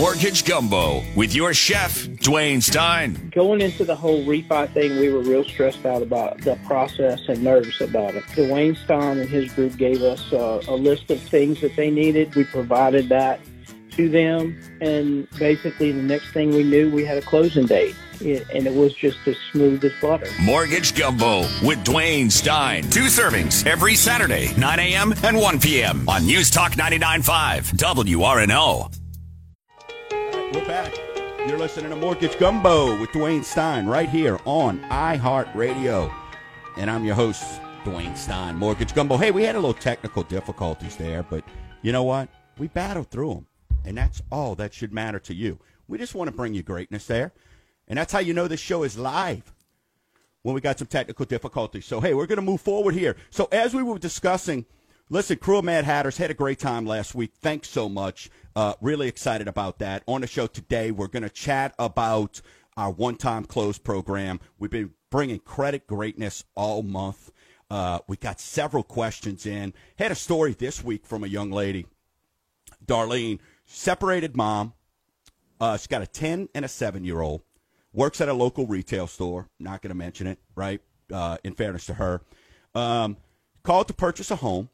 Mortgage Gumbo with your chef, Dwayne Stein. Going into the whole refi thing, we were real stressed out about the process and nervous about it. Dwayne Stein and his group gave us uh, a list of things that they needed. We provided that to them, and basically the next thing we knew, we had a closing date. and it was just as smooth as butter. Mortgage Gumbo with Dwayne Stein. Two servings every Saturday, 9 a.m. and 1 p.m. on News Talk 99.5 WRNO. We're back. You're listening to Mortgage Gumbo with Dwayne Stein right here on iHeartRadio. And I'm your host, Dwayne Stein, Mortgage Gumbo. Hey, we had a little technical difficulties there, but you know what? We battled through them. And that's all that should matter to you. We just want to bring you greatness there. And that's how you know this show is live when we got some technical difficulties. So, hey, we're going to move forward here. So, as we were discussing, listen, of Mad Hatters had a great time last week. Thanks so much. Uh, really excited about that. On the show today, we're going to chat about our one time close program. We've been bringing credit greatness all month. Uh, we got several questions in. Had a story this week from a young lady, Darlene, separated mom. Uh, she's got a 10 and a 7 year old. Works at a local retail store. Not going to mention it, right? Uh, in fairness to her. Um, called to purchase a home.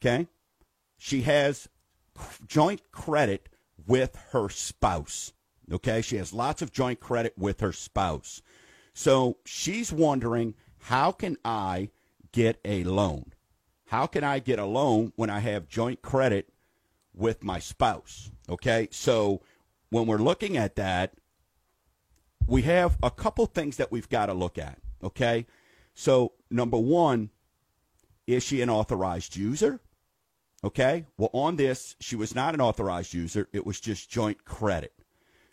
Okay. She has joint credit with her spouse. Okay. She has lots of joint credit with her spouse. So she's wondering how can I get a loan? How can I get a loan when I have joint credit with my spouse. Okay, so when we're looking at that, we have a couple things that we've got to look at. Okay, so number one, is she an authorized user? Okay, well, on this, she was not an authorized user, it was just joint credit.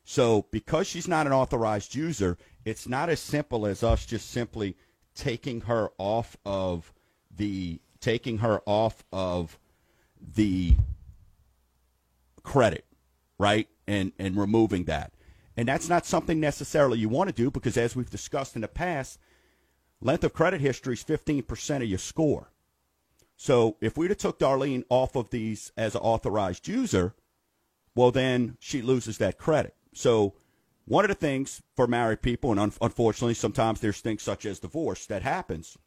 So, because she's not an authorized user, it's not as simple as us just simply taking her off of the taking her off of the credit, right? And and removing that. And that's not something necessarily you want to do because as we've discussed in the past, length of credit history is 15% of your score. So if we'd have took Darlene off of these as an authorized user, well then she loses that credit. So one of the things for married people, and un- unfortunately sometimes there's things such as divorce that happens.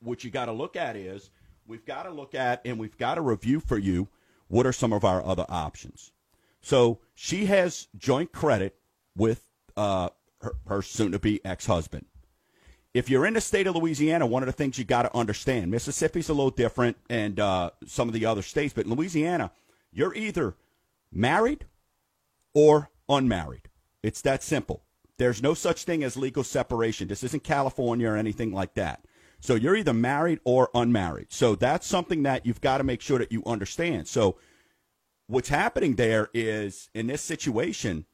What you got to look at is we've got to look at and we've got to review for you what are some of our other options? So she has joint credit with uh, her, her soon to be ex husband. If you're in the state of Louisiana, one of the things you got to understand Mississippi's a little different and uh, some of the other states, but in Louisiana, you're either married or unmarried. It's that simple. There's no such thing as legal separation. This isn't California or anything like that. So you're either married or unmarried. So that's something that you've got to make sure that you understand. So what's happening there is in this situation,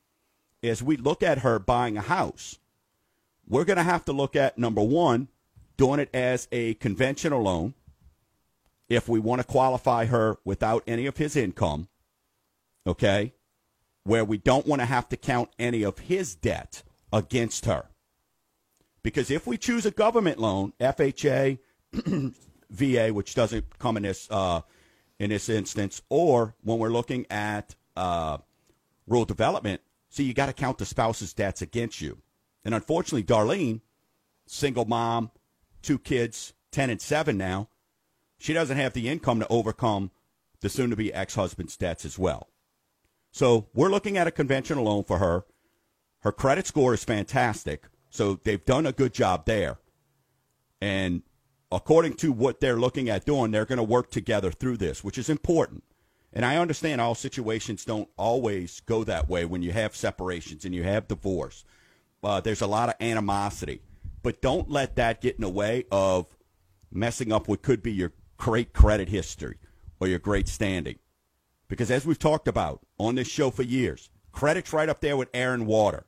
as we look at her buying a house, we're going to have to look at number one, doing it as a conventional loan. If we want to qualify her without any of his income, okay, where we don't want to have to count any of his debt against her. Because if we choose a government loan, FHA, VA, which doesn't come in this uh, in this instance, or when we're looking at uh, rural development, so you got to count the spouse's debts against you. And unfortunately, Darlene, single mom, two kids, ten and seven now, she doesn't have the income to overcome the soon-to-be ex-husband's debts as well. So we're looking at a conventional loan for her. Her credit score is fantastic. So they've done a good job there. And according to what they're looking at doing, they're going to work together through this, which is important. And I understand all situations don't always go that way when you have separations and you have divorce. Uh, there's a lot of animosity. But don't let that get in the way of messing up what could be your great credit history or your great standing. Because as we've talked about on this show for years, credit's right up there with air and water.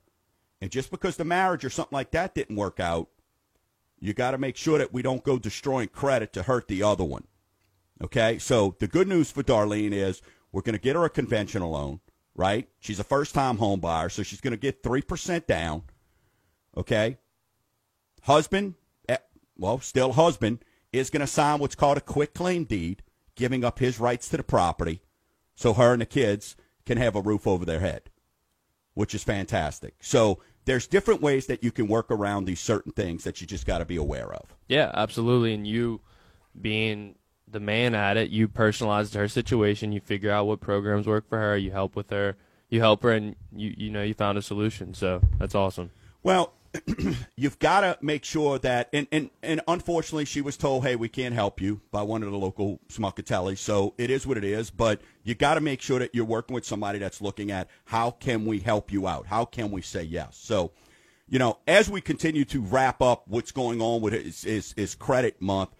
And just because the marriage or something like that didn't work out, you got to make sure that we don't go destroying credit to hurt the other one. Okay? So the good news for Darlene is we're going to get her a conventional loan, right? She's a first time home buyer, so she's going to get 3% down. Okay? Husband, eh, well, still husband, is going to sign what's called a quit claim deed, giving up his rights to the property. So her and the kids can have a roof over their head, which is fantastic. So there's different ways that you can work around these certain things that you just got to be aware of. Yeah, absolutely. And you being the man at it, you personalize her situation. You figure out what programs work for her. You help with her. You help her, and you you know you found a solution. So that's awesome. Well, you've got to make sure that, and, and, and unfortunately, she was told, hey, we can't help you by one of the local smuckatellis. So it is what it is. But you got to make sure that you're working with somebody that's looking at how can we help you out? How can we say yes? So, you know, as we continue to wrap up what's going on with his, his, his credit month,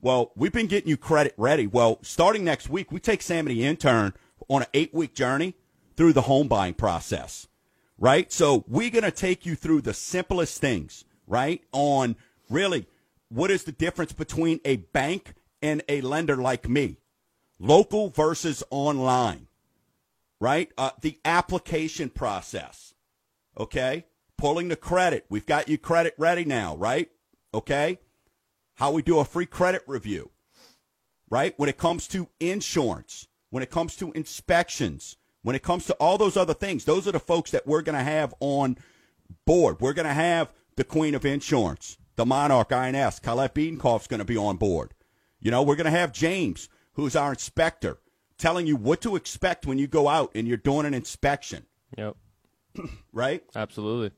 well, we've been getting you credit ready. Well, starting next week, we take Sam the intern on an eight week journey through the home buying process right? So we're going to take you through the simplest things, right? On really what is the difference between a bank and a lender like me? Local versus online, right? Uh, the application process, okay? Pulling the credit. We've got you credit ready now, right? Okay? How we do a free credit review, right? When it comes to insurance, when it comes to inspections, when it comes to all those other things, those are the folks that we're going to have on board. We're going to have the Queen of Insurance, the Monarch INS. Colette Biedenkopf's going to be on board. You know, we're going to have James, who's our inspector, telling you what to expect when you go out and you're doing an inspection. Yep. right? Absolutely.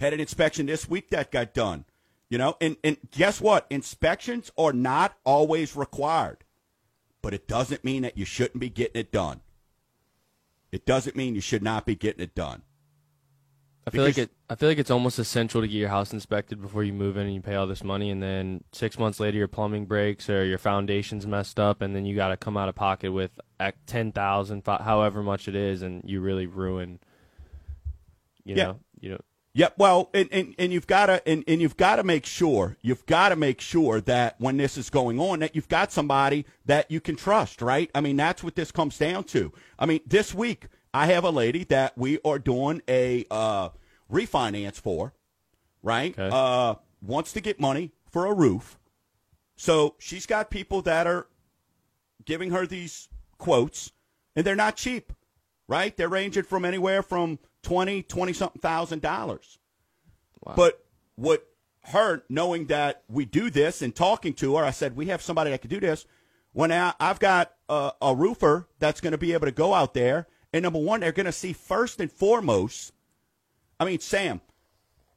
Had an inspection this week that got done. You know, and, and guess what? Inspections are not always required, but it doesn't mean that you shouldn't be getting it done. It doesn't mean you should not be getting it done. I feel because like it. I feel like it's almost essential to get your house inspected before you move in and you pay all this money, and then six months later your plumbing breaks or your foundation's messed up, and then you got to come out of pocket with ten thousand, however much it is, and you really ruin. You yeah. know, you know. Yep. Well, and, and, and you've got to and, and you've got to make sure you've got to make sure that when this is going on that you've got somebody that you can trust, right? I mean, that's what this comes down to. I mean, this week I have a lady that we are doing a uh, refinance for, right? Okay. Uh, wants to get money for a roof, so she's got people that are giving her these quotes, and they're not cheap, right? They're ranging from anywhere from 20, 20 something thousand dollars. Wow. But what her knowing that we do this and talking to her, I said, we have somebody that can do this. When I, I've got a, a roofer that's going to be able to go out there, and number one, they're going to see first and foremost. I mean, Sam,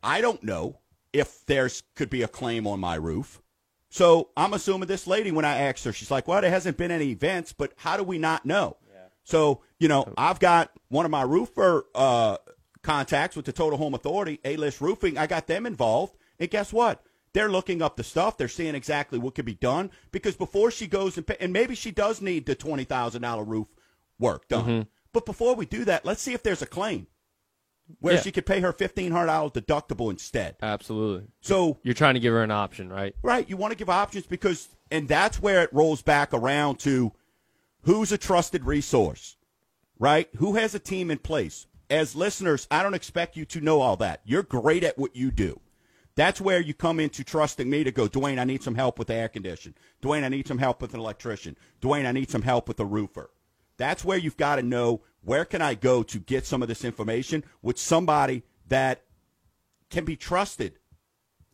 I don't know if there's could be a claim on my roof. So I'm assuming this lady, when I asked her, she's like, well, there hasn't been any events, but how do we not know? So, you know, I've got one of my roofer uh, contacts with the Total Home Authority, A List Roofing. I got them involved. And guess what? They're looking up the stuff. They're seeing exactly what could be done because before she goes and pay, and maybe she does need the twenty thousand dollar roof work done. Mm-hmm. But before we do that, let's see if there's a claim where yeah. she could pay her fifteen hundred dollars deductible instead. Absolutely. So you're trying to give her an option, right? Right. You want to give options because, and that's where it rolls back around to Who's a trusted resource? Right? Who has a team in place? As listeners, I don't expect you to know all that. You're great at what you do. That's where you come into trusting me to go, Dwayne, I need some help with the air condition. Dwayne, I need some help with an electrician. Dwayne, I need some help with a roofer. That's where you've got to know where can I go to get some of this information with somebody that can be trusted.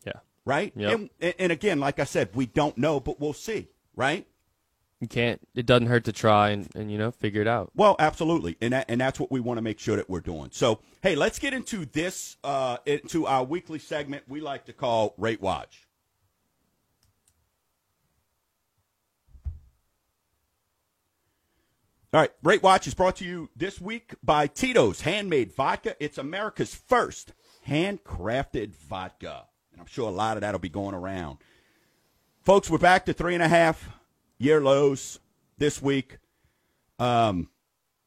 Yeah. Right? Yep. And, and again, like I said, we don't know, but we'll see. Right? You can't. It doesn't hurt to try and, and you know figure it out. Well, absolutely, and that, and that's what we want to make sure that we're doing. So, hey, let's get into this uh, into our weekly segment we like to call Rate Watch. All right, Rate Watch is brought to you this week by Tito's Handmade Vodka. It's America's first handcrafted vodka, and I'm sure a lot of that'll be going around. Folks, we're back to three and a half year lows this week. Um,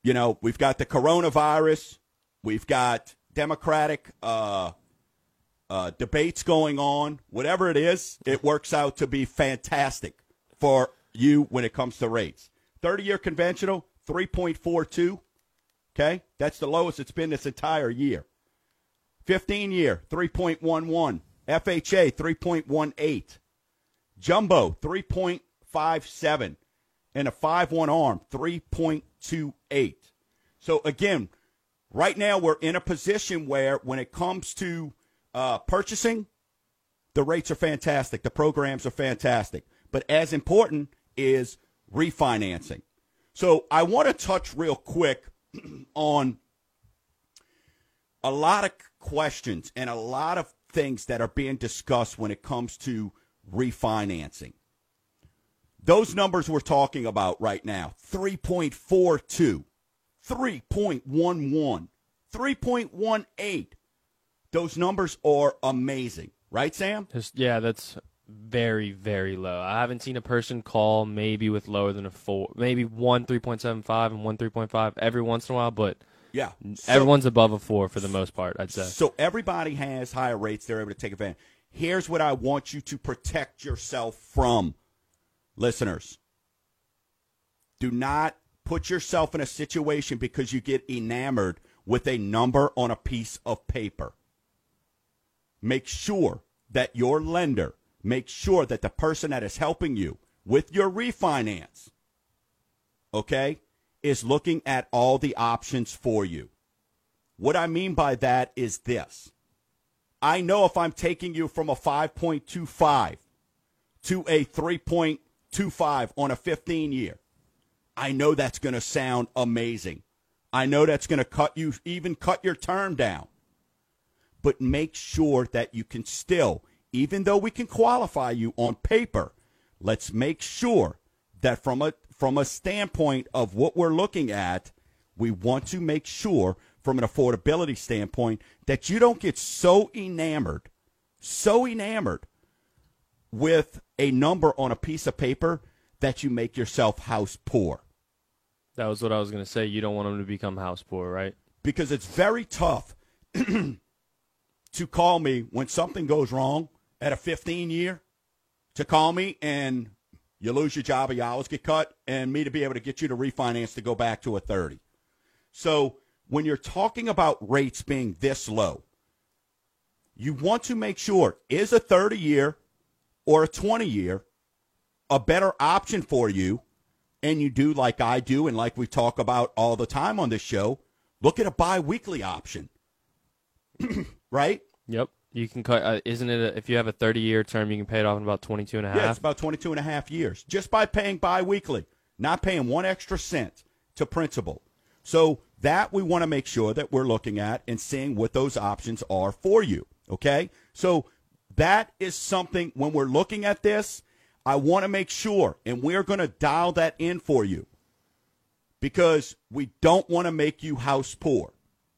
you know, we've got the coronavirus, we've got Democratic uh, uh, debates going on. Whatever it is, it works out to be fantastic for you when it comes to rates. 30 year conventional, 3.42. Okay, that's the lowest it's been this entire year. 15 year, 3.11. FHA, 3.18. Jumbo, 3. Five seven, and a 5 1 arm, 3.28. So again, right now we're in a position where when it comes to uh, purchasing, the rates are fantastic, the programs are fantastic. But as important is refinancing. So I want to touch real quick on a lot of questions and a lot of things that are being discussed when it comes to refinancing. Those numbers we're talking about right now 3.42, 3.11, 3.18. Those numbers are amazing, right, Sam? Yeah, that's very, very low. I haven't seen a person call maybe with lower than a four, maybe one 3.75 and one 3.5 every once in a while, but yeah, so, everyone's above a four for the most part, I'd say. So everybody has higher rates. They're able to take advantage. Here's what I want you to protect yourself from, listeners. Do not put yourself in a situation because you get enamored with a number on a piece of paper. Make sure that your lender make sure that the person that is helping you with your refinance, okay, is looking at all the options for you. What I mean by that is this I know if I'm taking you from a 5.25 to a 3.25 on a 15 year, I know that's going to sound amazing. I know that's going to cut you, even cut your term down. But make sure that you can still even though we can qualify you on paper, let's make sure that from a from a standpoint of what we're looking at, we want to make sure from an affordability standpoint that you don't get so enamored, so enamored with a number on a piece of paper that you make yourself house poor. That was what I was going to say. You don't want them to become house poor, right? Because it's very tough to call me when something goes wrong at a 15 year to call me and you lose your job or your hours get cut, and me to be able to get you to refinance to go back to a 30. So when you're talking about rates being this low, you want to make sure is a 30 year or a 20 year a better option for you? And you do like I do, and like we talk about all the time on this show, look at a bi weekly option. right? Yep. You can cut, uh, isn't it? A, if you have a 30 year term, you can pay it off in about 22 and a half? Yeah, it's about 22 and a half years just by paying bi weekly, not paying one extra cent to principal. So that we want to make sure that we're looking at and seeing what those options are for you. Okay? So that is something when we're looking at this, I want to make sure, and we're going to dial that in for you because we don't want to make you house poor.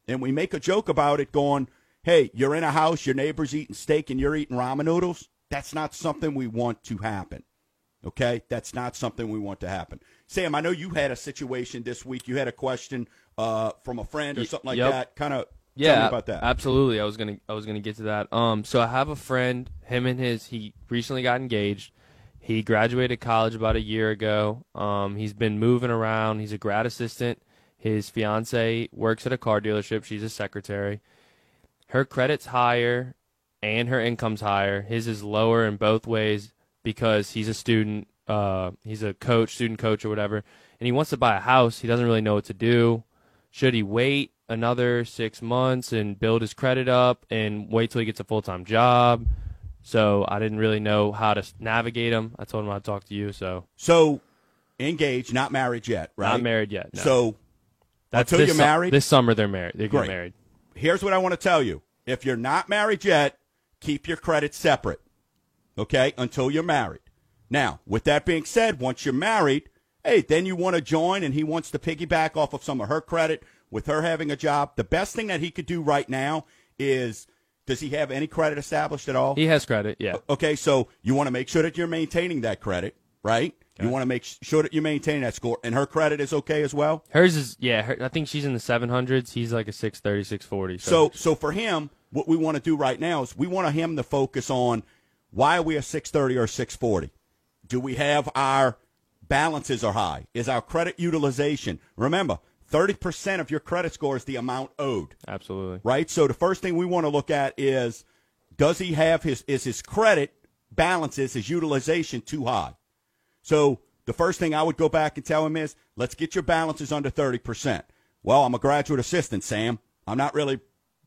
And we make a joke about it going, hey, you're in a house, your neighbor's eating steak and you're eating ramen noodles. That's not something we want to happen. Okay? That's not something we want to happen. Sam, I know you had a situation this week. You had a question uh, from a friend or something like yep. that. Kind of yeah, about that. Absolutely. I was gonna I was gonna get to that. Um, so I have a friend. Him and his he recently got engaged. He graduated college about a year ago. Um, he's been moving around. He's a grad assistant. His fiance works at a car dealership. She's a secretary her credit's higher and her income's higher. His is lower in both ways because he's a student, uh, he's a coach, student coach or whatever, and he wants to buy a house. He doesn't really know what to do. Should he wait another six months and build his credit up and wait till he gets a full time job? So I didn't really know how to navigate him. I told him I'd talk to you. So so engaged, not married yet, right? Not married yet. No. So that's until you're married. This summer they're married. They get married here's what I want to tell you. If you're not married yet, keep your credit separate, okay, until you're married. Now, with that being said, once you're married, hey, then you want to join and he wants to piggyback off of some of her credit with her having a job. The best thing that he could do right now is does he have any credit established at all? He has credit, yeah. Okay, so you want to make sure that you're maintaining that credit, right? Okay. You want to make sure that you maintain that score, and her credit is okay as well. Hers is, yeah. Her, I think she's in the seven hundreds. He's like a 630, 640. So. so, so for him, what we want to do right now is we want him to focus on why are we a 630 or 640? Do we have our balances are high? Is our credit utilization? Remember, 30% of your credit score is the amount owed. Absolutely. Right? So the first thing we want to look at is does he have his is his credit balances, his utilization too high? So the first thing I would go back and tell him is, let's get your balances under 30%. Well, I'm a graduate assistant, Sam. I'm not really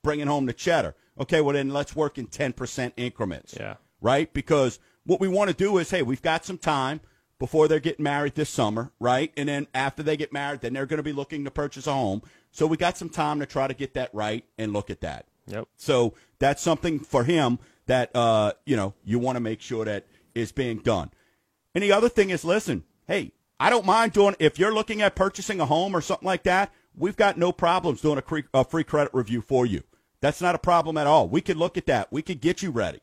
bringing home the cheddar. Okay, well, then let's work in 10% increments. Yeah. Right? Because what we want to do is, hey, we've got some time before they're getting married this summer, right? And then after they get married, then they're going to be looking to purchase a home. So we got some time to try to get that right and look at that. Yep. So that's something for him that uh, you know you want to make sure that is being done. And the other thing is, listen, hey, I don't mind doing if you're looking at purchasing a home or something like that. We've got no problems doing a, cre- a free credit review for you. That's not a problem at all. We could look at that. We could get you ready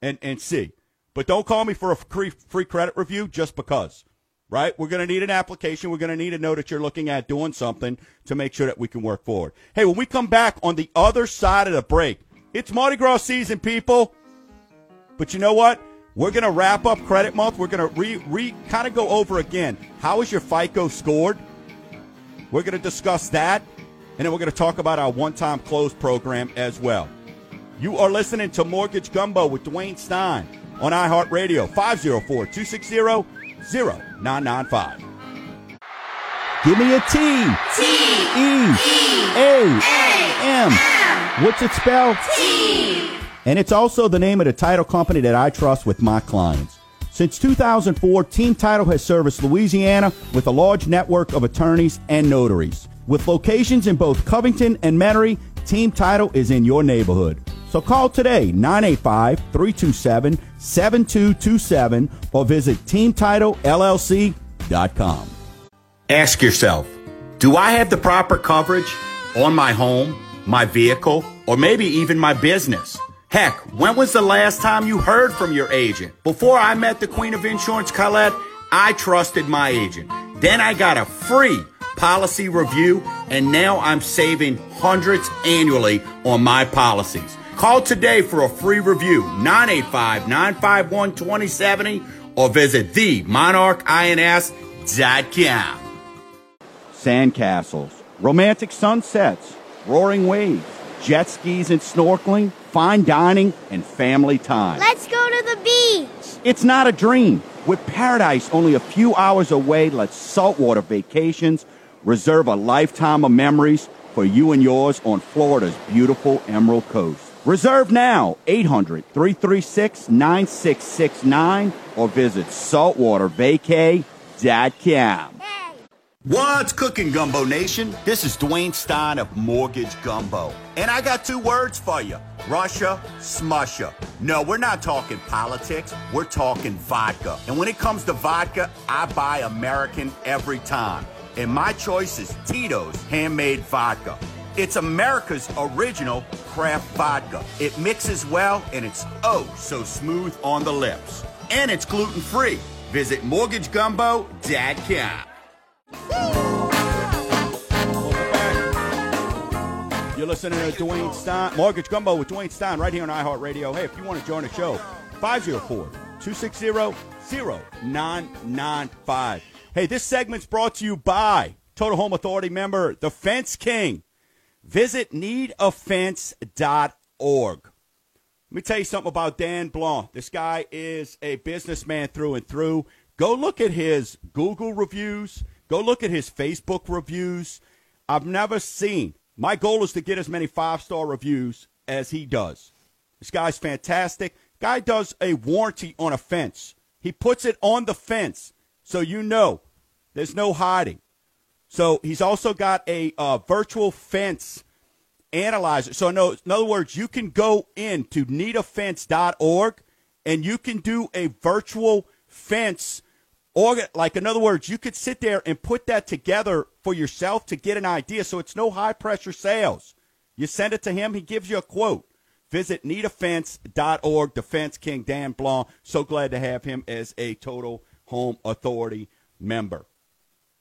and and see. But don't call me for a free, free credit review just because, right? We're going to need an application. We're going to need to know that you're looking at doing something to make sure that we can work forward. Hey, when we come back on the other side of the break, it's Mardi Gras season, people. But you know what? We're going to wrap up credit month. We're going to re, re kind of go over again. How is your FICO scored? We're going to discuss that. And then we're going to talk about our one time close program as well. You are listening to Mortgage Gumbo with Dwayne Stein on iHeartRadio, 504 260 0995. Give me a T. T. E. A. M. What's it spelled? T. And it's also the name of the title company that I trust with my clients. Since 2004, Team Title has serviced Louisiana with a large network of attorneys and notaries. With locations in both Covington and Metairie, Team Title is in your neighborhood. So call today 985 327 7227 or visit teamtitlellc.com. Ask yourself Do I have the proper coverage on my home, my vehicle, or maybe even my business? Heck, when was the last time you heard from your agent? Before I met the Queen of Insurance, Colette, I trusted my agent. Then I got a free policy review, and now I'm saving hundreds annually on my policies. Call today for a free review, 985 951 2070, or visit themonarchins.com. Sandcastles, romantic sunsets, roaring waves, jet skis and snorkeling, fine dining, and family time. Let's go to the beach. It's not a dream. With paradise only a few hours away, let saltwater vacations reserve a lifetime of memories for you and yours on Florida's beautiful Emerald Coast. Reserve now 800 336 9669 or visit saltwatervacay.com. What's cooking, Gumbo Nation? This is Dwayne Stein of Mortgage Gumbo. And I got two words for you Russia, smusha. No, we're not talking politics, we're talking vodka. And when it comes to vodka, I buy American every time. And my choice is Tito's Handmade Vodka. It's America's original craft vodka. It mixes well and it's oh so smooth on the lips. And it's gluten free. Visit mortgagegumbo.com. You're listening to Dwayne Stein, Mortgage Gumbo with Dwayne Stein right here on iHeartRadio. Hey, if you want to join the show, 504 260 0995. Hey, this segment's brought to you by Total Home Authority member, The Fence King. Visit needoffense.org. Let me tell you something about Dan Blanc. This guy is a businessman through and through. Go look at his Google reviews. Go look at his Facebook reviews. I've never seen my goal is to get as many five star reviews as he does. This guy's fantastic. Guy does a warranty on a fence. He puts it on the fence so you know there's no hiding. So he's also got a uh, virtual fence analyzer. So in other words, you can go into needoffense.org and you can do a virtual fence or like in other words, you could sit there and put that together for yourself to get an idea. So it's no high pressure sales. You send it to him, he gives you a quote. Visit needoffense.org, The Fence King Dan Blanc. So glad to have him as a total home authority member.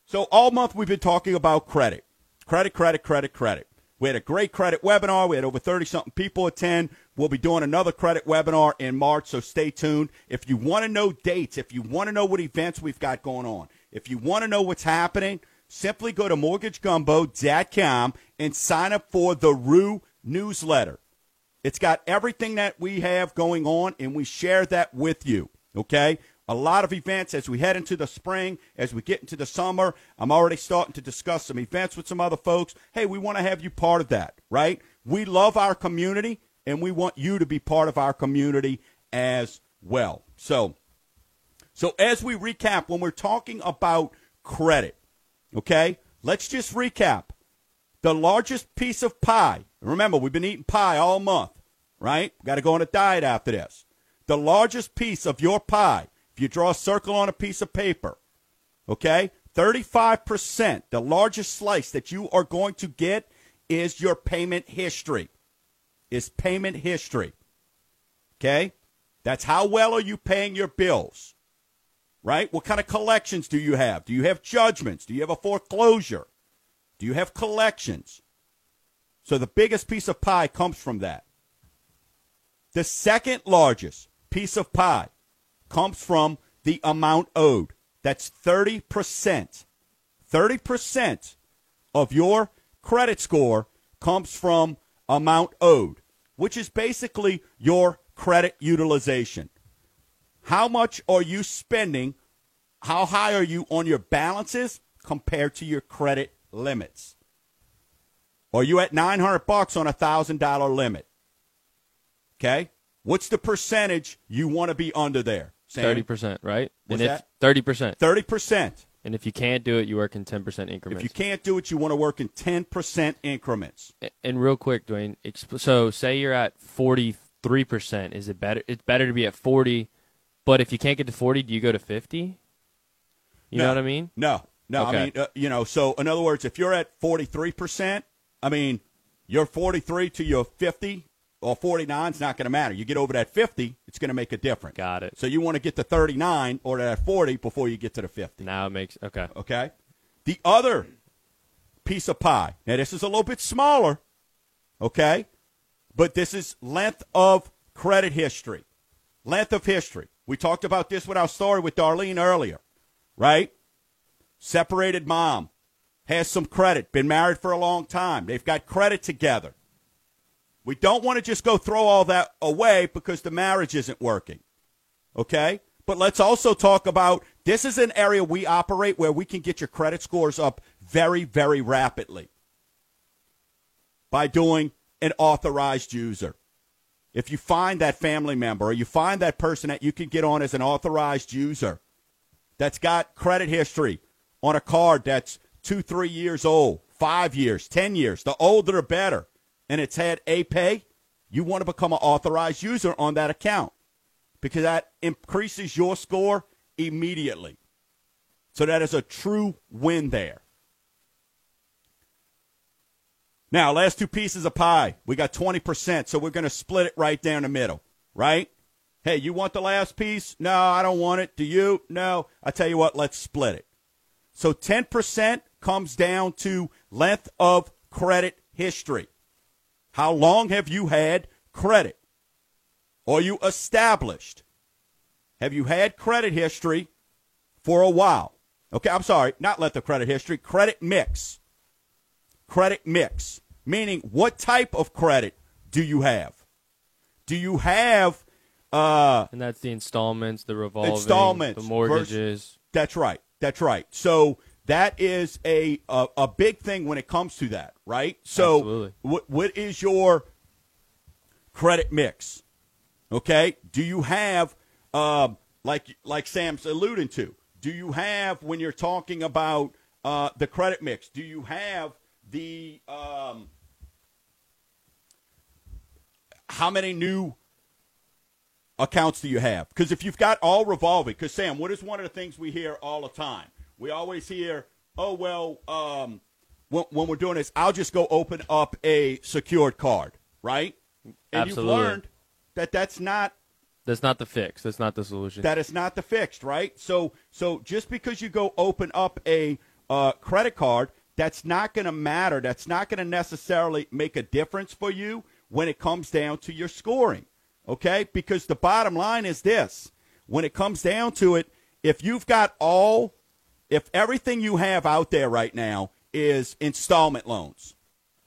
So all month we've been talking about credit. Credit, credit, credit, credit. We had a great credit webinar. We had over 30 something people attend. We'll be doing another credit webinar in March, so stay tuned. If you want to know dates, if you want to know what events we've got going on, if you want to know what's happening, simply go to mortgagegumbo.com and sign up for the Roux newsletter. It's got everything that we have going on, and we share that with you. Okay? A lot of events as we head into the spring, as we get into the summer. I'm already starting to discuss some events with some other folks. Hey, we want to have you part of that, right? We love our community and we want you to be part of our community as well. So, so as we recap, when we're talking about credit, okay, let's just recap. The largest piece of pie, remember, we've been eating pie all month, right? Got to go on a diet after this. The largest piece of your pie if you draw a circle on a piece of paper, okay, 35%, the largest slice that you are going to get is your payment history. Is payment history. Okay? That's how well are you paying your bills? Right? What kind of collections do you have? Do you have judgments? Do you have a foreclosure? Do you have collections? So the biggest piece of pie comes from that. The second largest piece of pie comes from the amount owed. That's 30%. 30% of your credit score comes from amount owed, which is basically your credit utilization. How much are you spending? How high are you on your balances compared to your credit limits? Are you at 900 bucks on a $1,000 limit? Okay? What's the percentage you want to be under there? Thirty percent, right? What's and? Thirty percent. Thirty percent. And if you can't do it, you work in ten percent increments. If you can't do it, you want to work in ten percent increments. And real quick, Dwayne. So say you're at forty three percent. Is it better? It's better to be at forty, but if you can't get to forty, do you go to fifty? You no, know what I mean? No, no. Okay. I mean, uh, you know. So in other words, if you're at forty three percent, I mean, you're forty three to your fifty well, 49 is not going to matter. You get over that 50, it's going to make a difference. Got it. So you want to get to 39 or that 40 before you get to the 50. Now it makes okay. Okay. The other piece of pie. Now this is a little bit smaller. Okay? But this is length of credit history. Length of history. We talked about this with our story with Darlene earlier, right? Separated mom, has some credit, been married for a long time. They've got credit together. We don't want to just go throw all that away because the marriage isn't working. Okay? But let's also talk about this is an area we operate where we can get your credit scores up very, very rapidly by doing an authorized user. If you find that family member or you find that person that you can get on as an authorized user that's got credit history on a card that's two, three years old, five years, 10 years, the older the better and it's had a pay, you want to become an authorized user on that account because that increases your score immediately. So that is a true win there. Now, last two pieces of pie. We got 20%, so we're going to split it right down the middle, right? Hey, you want the last piece? No, I don't want it. Do you? No. I tell you what, let's split it. So 10% comes down to length of credit history. How long have you had credit? Are you established? Have you had credit history for a while? Okay, I'm sorry, not let the credit history, credit mix. Credit mix, meaning what type of credit do you have? Do you have uh and that's the installments, the revolving, installments, the mortgages. Versus, that's right. That's right. So that is a, a, a big thing when it comes to that, right? So, what what is your credit mix? Okay, do you have um, like like Sam's alluding to? Do you have when you're talking about uh, the credit mix? Do you have the um, how many new accounts do you have? Because if you've got all revolving, because Sam, what is one of the things we hear all the time? We always hear, oh, well, um, when, when, we're doing this, I'll just go open up a secured card, right? And Absolutely. you've learned that that's not that's not the fix. That's not the solution. That is not the fix, right? So, so just because you go open up a uh, credit card, that's not going to matter. That's not going to necessarily make a difference for you when it comes down to your scoring, okay? Because the bottom line is this: when it comes down to it, if you've got all if everything you have out there right now is installment loans,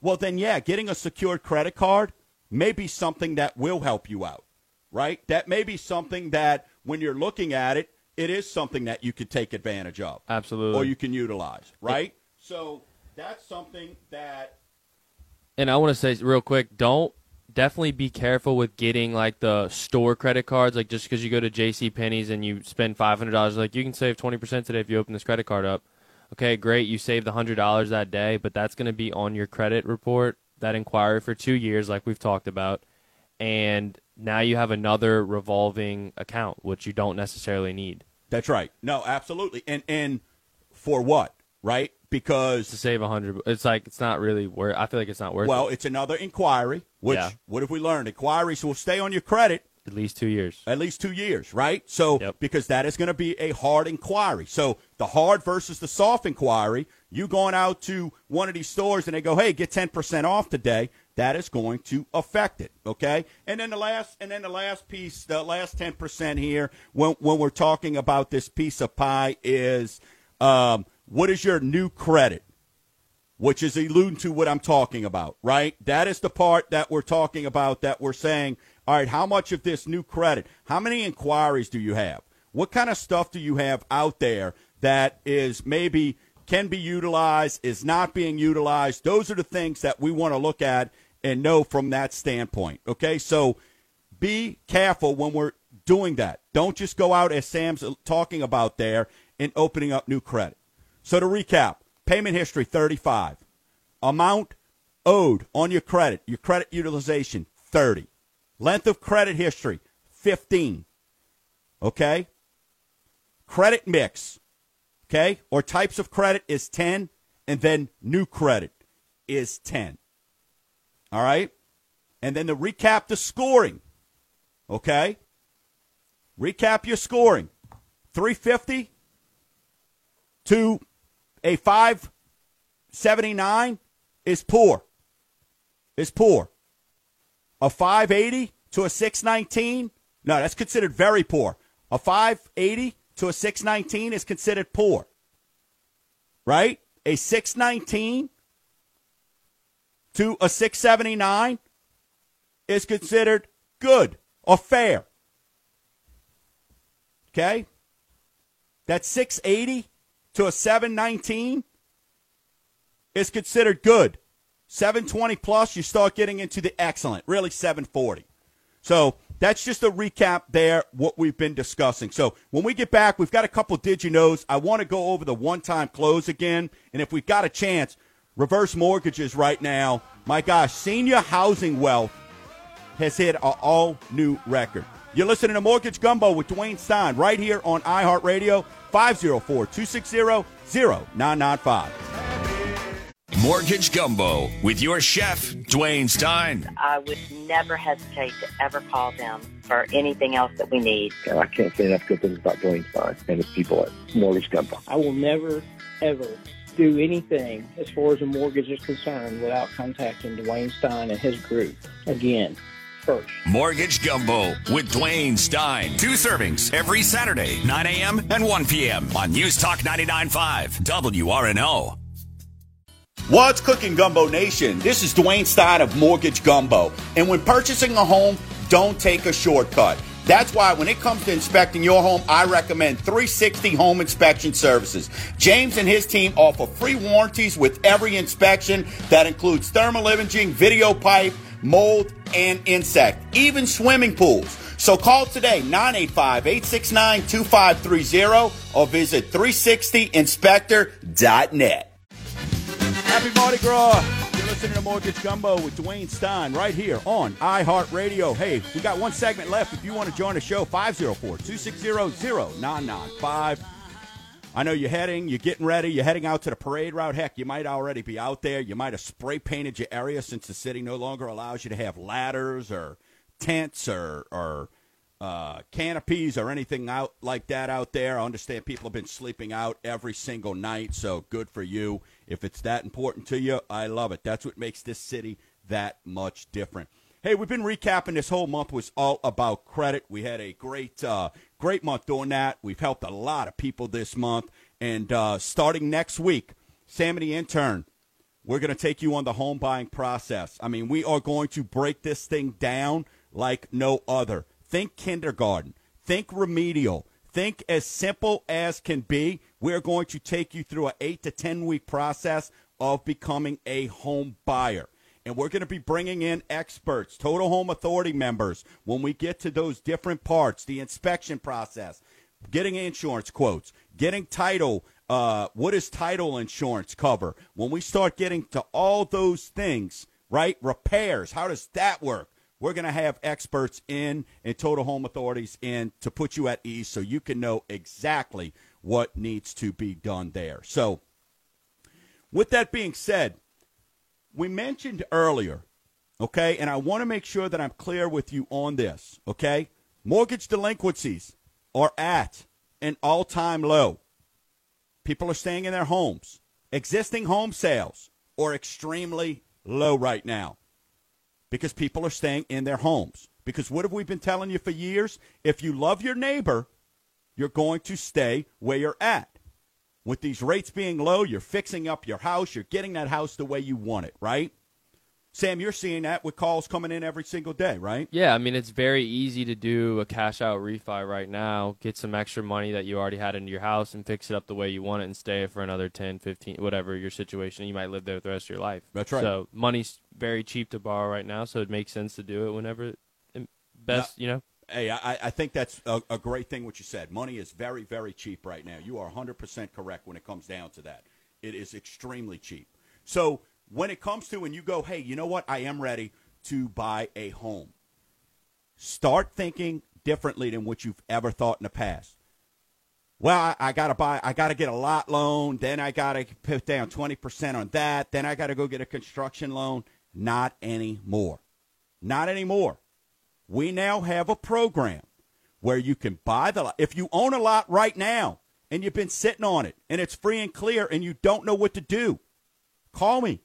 well, then, yeah, getting a secured credit card may be something that will help you out, right? That may be something that when you're looking at it, it is something that you could take advantage of. Absolutely. Or you can utilize, right? It, so that's something that. And I want to say real quick don't definitely be careful with getting like the store credit cards. Like just because you go to J.C. Penney's and you spend $500, like you can save 20% today if you open this credit card up. Okay, great. You saved $100 that day, but that's going to be on your credit report, that inquiry for two years, like we've talked about. And now you have another revolving account, which you don't necessarily need. That's right. No, absolutely. And and for what? Right? Because to save a hundred, it's like it's not really worth. I feel like it's not worth. Well, it. it's another inquiry. Which yeah. what have we learned? Inquiries will stay on your credit at least two years. At least two years, right? So yep. because that is going to be a hard inquiry. So the hard versus the soft inquiry. You going out to one of these stores and they go, "Hey, get ten percent off today." that is going to affect it. Okay, and then the last and then the last piece, the last ten percent here, when when we're talking about this piece of pie, is um, what is your new credit, which is alluding to what I'm talking about, right? That is the part that we're talking about. That we're saying, all right, how much of this new credit? How many inquiries do you have? What kind of stuff do you have out there that is maybe can be utilized, is not being utilized? Those are the things that we want to look at and know from that standpoint. Okay, so be careful when we're doing that. Don't just go out as Sam's talking about there and opening up new credit. So to recap, payment history 35, amount owed on your credit, your credit utilization 30, length of credit history 15. Okay? Credit mix, okay, or types of credit is 10 and then new credit is 10. All right? And then to recap the scoring. Okay? Recap your scoring. 350 to a 579 is poor. Is poor. A 580 to a 619? No, that's considered very poor. A 580 to a 619 is considered poor. Right? A 619 to a 679 is considered good or fair. Okay? That 680 to a 719 is considered good. 720 plus, you start getting into the excellent, really 740. So that's just a recap there, what we've been discussing. So when we get back, we've got a couple did you knows. I want to go over the one time close again. And if we've got a chance, reverse mortgages right now. My gosh, senior housing wealth has hit an all new record. You're listening to Mortgage Gumbo with Dwayne Stein right here on iHeartRadio, 504 260 0995. Mortgage Gumbo with your chef, Dwayne Stein. I would never hesitate to ever call them for anything else that we need. And I can't say enough good things about Dwayne Stein and his people at Mortgage Gumbo. I will never, ever do anything as far as a mortgage is concerned without contacting Dwayne Stein and his group. Again, first. Mortgage Gumbo with Dwayne Stein. Two servings every Saturday, 9 a.m. and 1 p.m. on News Talk 99.5 WRNO. What's cooking, Gumbo Nation? This is Dwayne Stein of Mortgage Gumbo. And when purchasing a home, don't take a shortcut. That's why when it comes to inspecting your home, I recommend 360 Home Inspection Services. James and his team offer free warranties with every inspection that includes thermal imaging, video pipe, mold, and insect, even swimming pools. So call today 985-869-2530 or visit 360inspector.net. Happy Mardi Gras! You're listening to Mortgage Gumbo with Dwayne Stein right here on iHeartRadio. Hey, we got one segment left. If you want to join the show, 504 260 0995. I know you're heading, you're getting ready, you're heading out to the parade route. Heck, you might already be out there. You might have spray painted your area since the city no longer allows you to have ladders or tents or, or uh, canopies or anything out like that out there. I understand people have been sleeping out every single night, so good for you. If it's that important to you, I love it. That's what makes this city that much different. Hey, we've been recapping this whole month was all about credit. We had a great, uh, great month doing that. We've helped a lot of people this month, and uh, starting next week, Sam and the intern, we're going to take you on the home buying process. I mean, we are going to break this thing down like no other. Think kindergarten. Think remedial. Think as simple as can be. We're going to take you through an eight to 10 week process of becoming a home buyer. And we're going to be bringing in experts, Total Home Authority members, when we get to those different parts, the inspection process, getting insurance quotes, getting title. Uh, what does title insurance cover? When we start getting to all those things, right? Repairs, how does that work? We're going to have experts in and total home authorities in to put you at ease so you can know exactly what needs to be done there. So, with that being said, we mentioned earlier, okay, and I want to make sure that I'm clear with you on this, okay? Mortgage delinquencies are at an all time low. People are staying in their homes. Existing home sales are extremely low right now because people are staying in their homes. Because what have we been telling you for years? If you love your neighbor, you're going to stay where you're at. With these rates being low, you're fixing up your house, you're getting that house the way you want it, right? Sam, you're seeing that with calls coming in every single day, right? Yeah, I mean, it's very easy to do a cash out refi right now, get some extra money that you already had into your house and fix it up the way you want it and stay for another 10, 15, whatever your situation. You might live there the rest of your life. That's right. So money's very cheap to borrow right now, so it makes sense to do it whenever um, best, you know. Hey, I, I think that's a, a great thing what you said. Money is very, very cheap right now. You are 100% correct when it comes down to that. It is extremely cheap. So – when it comes to and you go, hey, you know what? I am ready to buy a home. Start thinking differently than what you've ever thought in the past. Well, I, I got to buy, I got to get a lot loan. Then I got to put down 20% on that. Then I got to go get a construction loan. Not anymore. Not anymore. We now have a program where you can buy the lot. If you own a lot right now and you've been sitting on it and it's free and clear and you don't know what to do, call me.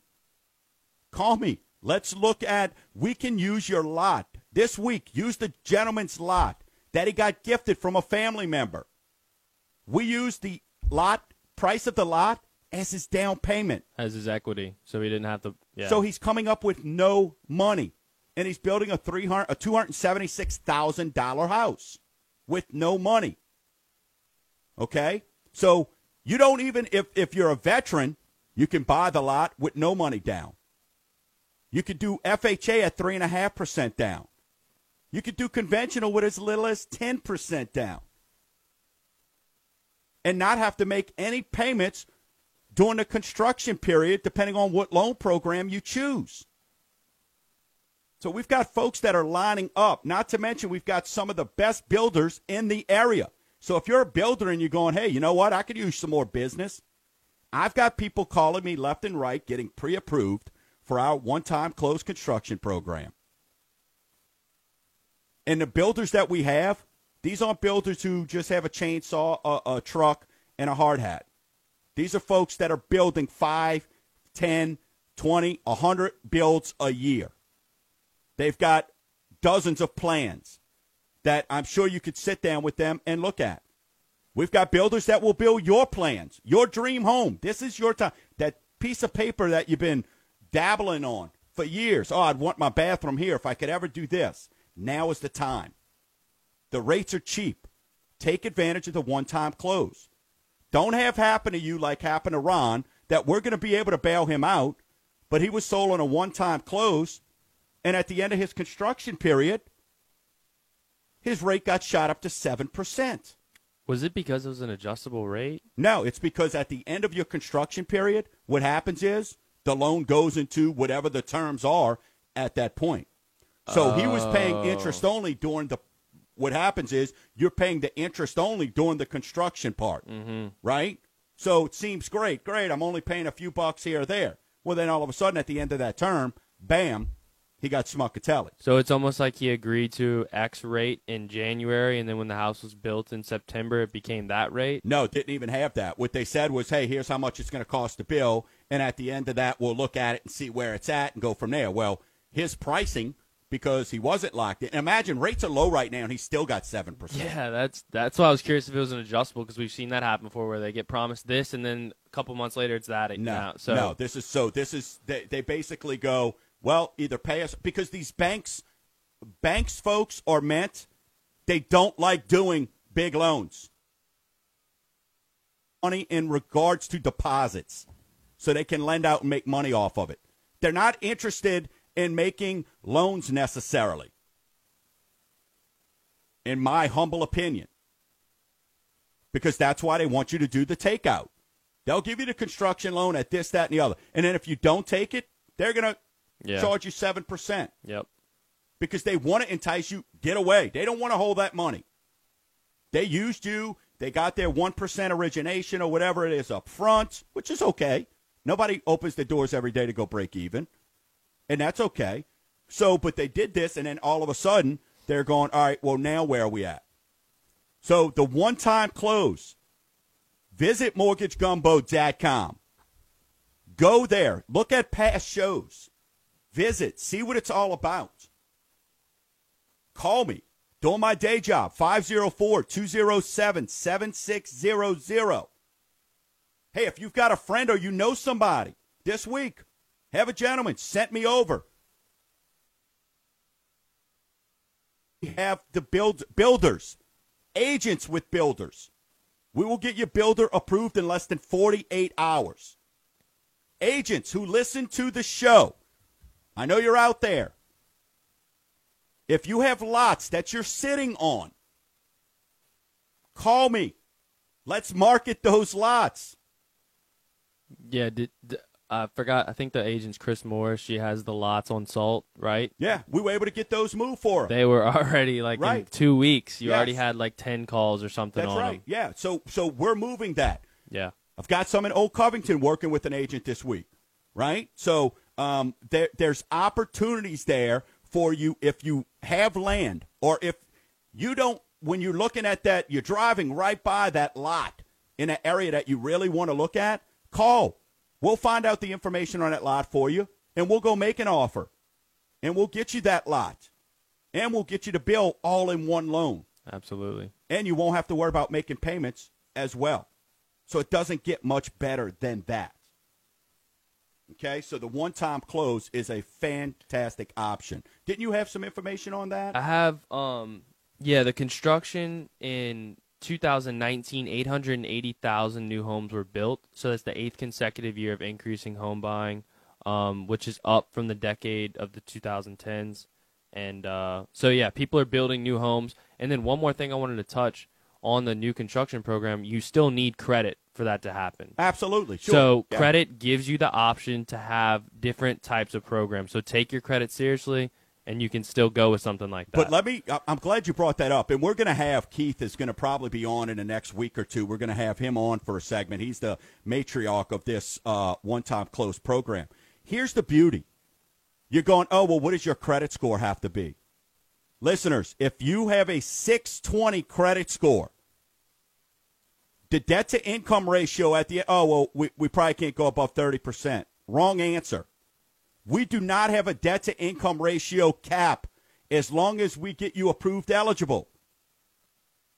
Call me. Let's look at, we can use your lot. This week, use the gentleman's lot that he got gifted from a family member. We use the lot, price of the lot, as his down payment. As his equity. So he didn't have to. Yeah. So he's coming up with no money. And he's building a, 300, a $276,000 house with no money. Okay? So you don't even, if, if you're a veteran, you can buy the lot with no money down. You could do FHA at 3.5% down. You could do conventional with as little as 10% down. And not have to make any payments during the construction period, depending on what loan program you choose. So we've got folks that are lining up, not to mention we've got some of the best builders in the area. So if you're a builder and you're going, hey, you know what? I could use some more business. I've got people calling me left and right, getting pre approved for our one time closed construction program. And the builders that we have, these aren't builders who just have a chainsaw, a, a truck, and a hard hat. These are folks that are building 5, 10, 20, 100 builds a year. They've got dozens of plans that I'm sure you could sit down with them and look at. We've got builders that will build your plans, your dream home. This is your time. That piece of paper that you've been dabbling on for years. Oh, I'd want my bathroom here if I could ever do this. Now is the time. The rates are cheap. Take advantage of the one time close. Don't have happen to you like happened to Ron that we're going to be able to bail him out, but he was sold on a one time close, and at the end of his construction period, his rate got shot up to 7%. Was it because it was an adjustable rate? No, it's because at the end of your construction period, what happens is the loan goes into whatever the terms are at that point. So he was paying oh. interest only during the. What happens is you're paying the interest only during the construction part, mm-hmm. right? So it seems great, great. I'm only paying a few bucks here or there. Well, then all of a sudden at the end of that term, bam, he got smuckatelli. So it's almost like he agreed to X rate in January, and then when the house was built in September, it became that rate? No, didn't even have that. What they said was, hey, here's how much it's going to cost to build, and at the end of that, we'll look at it and see where it's at and go from there. Well, his pricing because he wasn't locked in. Imagine rates are low right now, and he still got seven percent. Yeah, that's that's why I was curious if it was an adjustable because we've seen that happen before, where they get promised this, and then a couple months later it's that. No, now. so no, this is so. This is they, they basically go well, either pay us because these banks, banks folks are meant. They don't like doing big loans. money in regards to deposits so they can lend out and make money off of it. They're not interested in making loans necessarily, in my humble opinion, because that's why they want you to do the takeout. They'll give you the construction loan at this, that, and the other. And then if you don't take it, they're going to yeah. charge you 7%. Yep. Because they want to entice you, get away. They don't want to hold that money. They used you. They got their 1% origination or whatever it is up front, which is okay. Nobody opens the doors every day to go break even, and that's okay. So, but they did this, and then all of a sudden, they're going, all right, well, now where are we at? So the one time close, visit mortgagegumbo.com. Go there, look at past shows, visit, see what it's all about. Call me. Doing my day job, 504 207 7600. Hey, if you've got a friend or you know somebody this week, have a gentleman sent me over. We have the build builders, agents with builders. We will get your builder approved in less than 48 hours. Agents who listen to the show. I know you're out there. If you have lots that you're sitting on, call me. Let's market those lots. Yeah, did, did, I forgot. I think the agent's Chris Morris. She has the lots on salt, right? Yeah, we were able to get those moved for them. They were already like right. in two weeks. You yes. already had like ten calls or something. That's right. Them. Yeah. So so we're moving that. Yeah. I've got some in Old Covington working with an agent this week. Right. So um, there there's opportunities there for you if you have land or if you don't. When you're looking at that, you're driving right by that lot in an area that you really want to look at Call. We'll find out the information on that lot for you, and we'll go make an offer. And we'll get you that lot. And we'll get you the bill all in one loan. Absolutely. And you won't have to worry about making payments as well. So it doesn't get much better than that. Okay, so the one time close is a fantastic option. Didn't you have some information on that? I have um yeah, the construction in 2019, 880,000 new homes were built. So that's the eighth consecutive year of increasing home buying, um, which is up from the decade of the 2010s. And uh, so, yeah, people are building new homes. And then one more thing I wanted to touch on the new construction program, you still need credit for that to happen. Absolutely. Sure. So yeah. credit gives you the option to have different types of programs. So take your credit seriously and you can still go with something like that. But let me, I'm glad you brought that up. And we're going to have Keith is going to probably be on in the next week or two. We're going to have him on for a segment. He's the matriarch of this uh, one time close program. Here's the beauty you're going, oh, well, what does your credit score have to be? Listeners, if you have a 620 credit score, the debt to income ratio at the, oh, well, we, we probably can't go above 30%. Wrong answer. We do not have a debt to income ratio cap as long as we get you approved eligible.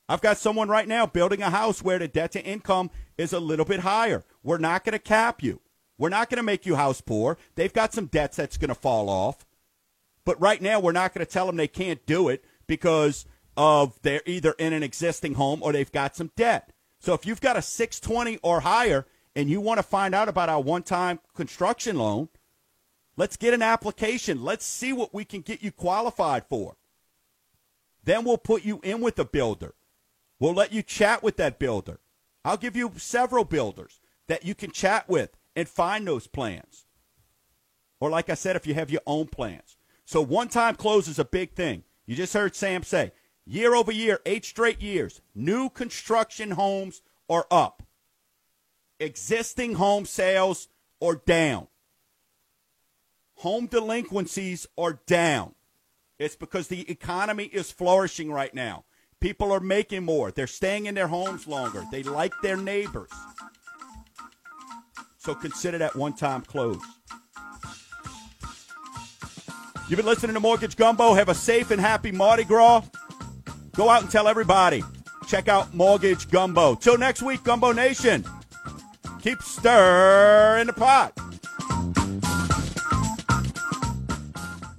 I've got someone right now building a house where the debt to income is a little bit higher. We're not going to cap you. We're not going to make you house poor. They've got some debts that's going to fall off. But right now, we're not going to tell them they can't do it because of they're either in an existing home or they've got some debt. So if you've got a 620 or higher and you want to find out about our one time construction loan, Let's get an application. Let's see what we can get you qualified for. Then we'll put you in with a builder. We'll let you chat with that builder. I'll give you several builders that you can chat with and find those plans. Or, like I said, if you have your own plans. So, one time close is a big thing. You just heard Sam say year over year, eight straight years, new construction homes are up, existing home sales are down home delinquencies are down. It's because the economy is flourishing right now. People are making more. They're staying in their homes longer. They like their neighbors. So consider that one time close. You've been listening to Mortgage Gumbo. Have a safe and happy Mardi Gras. Go out and tell everybody. Check out Mortgage Gumbo. Till next week, Gumbo Nation. Keep stirring the pot.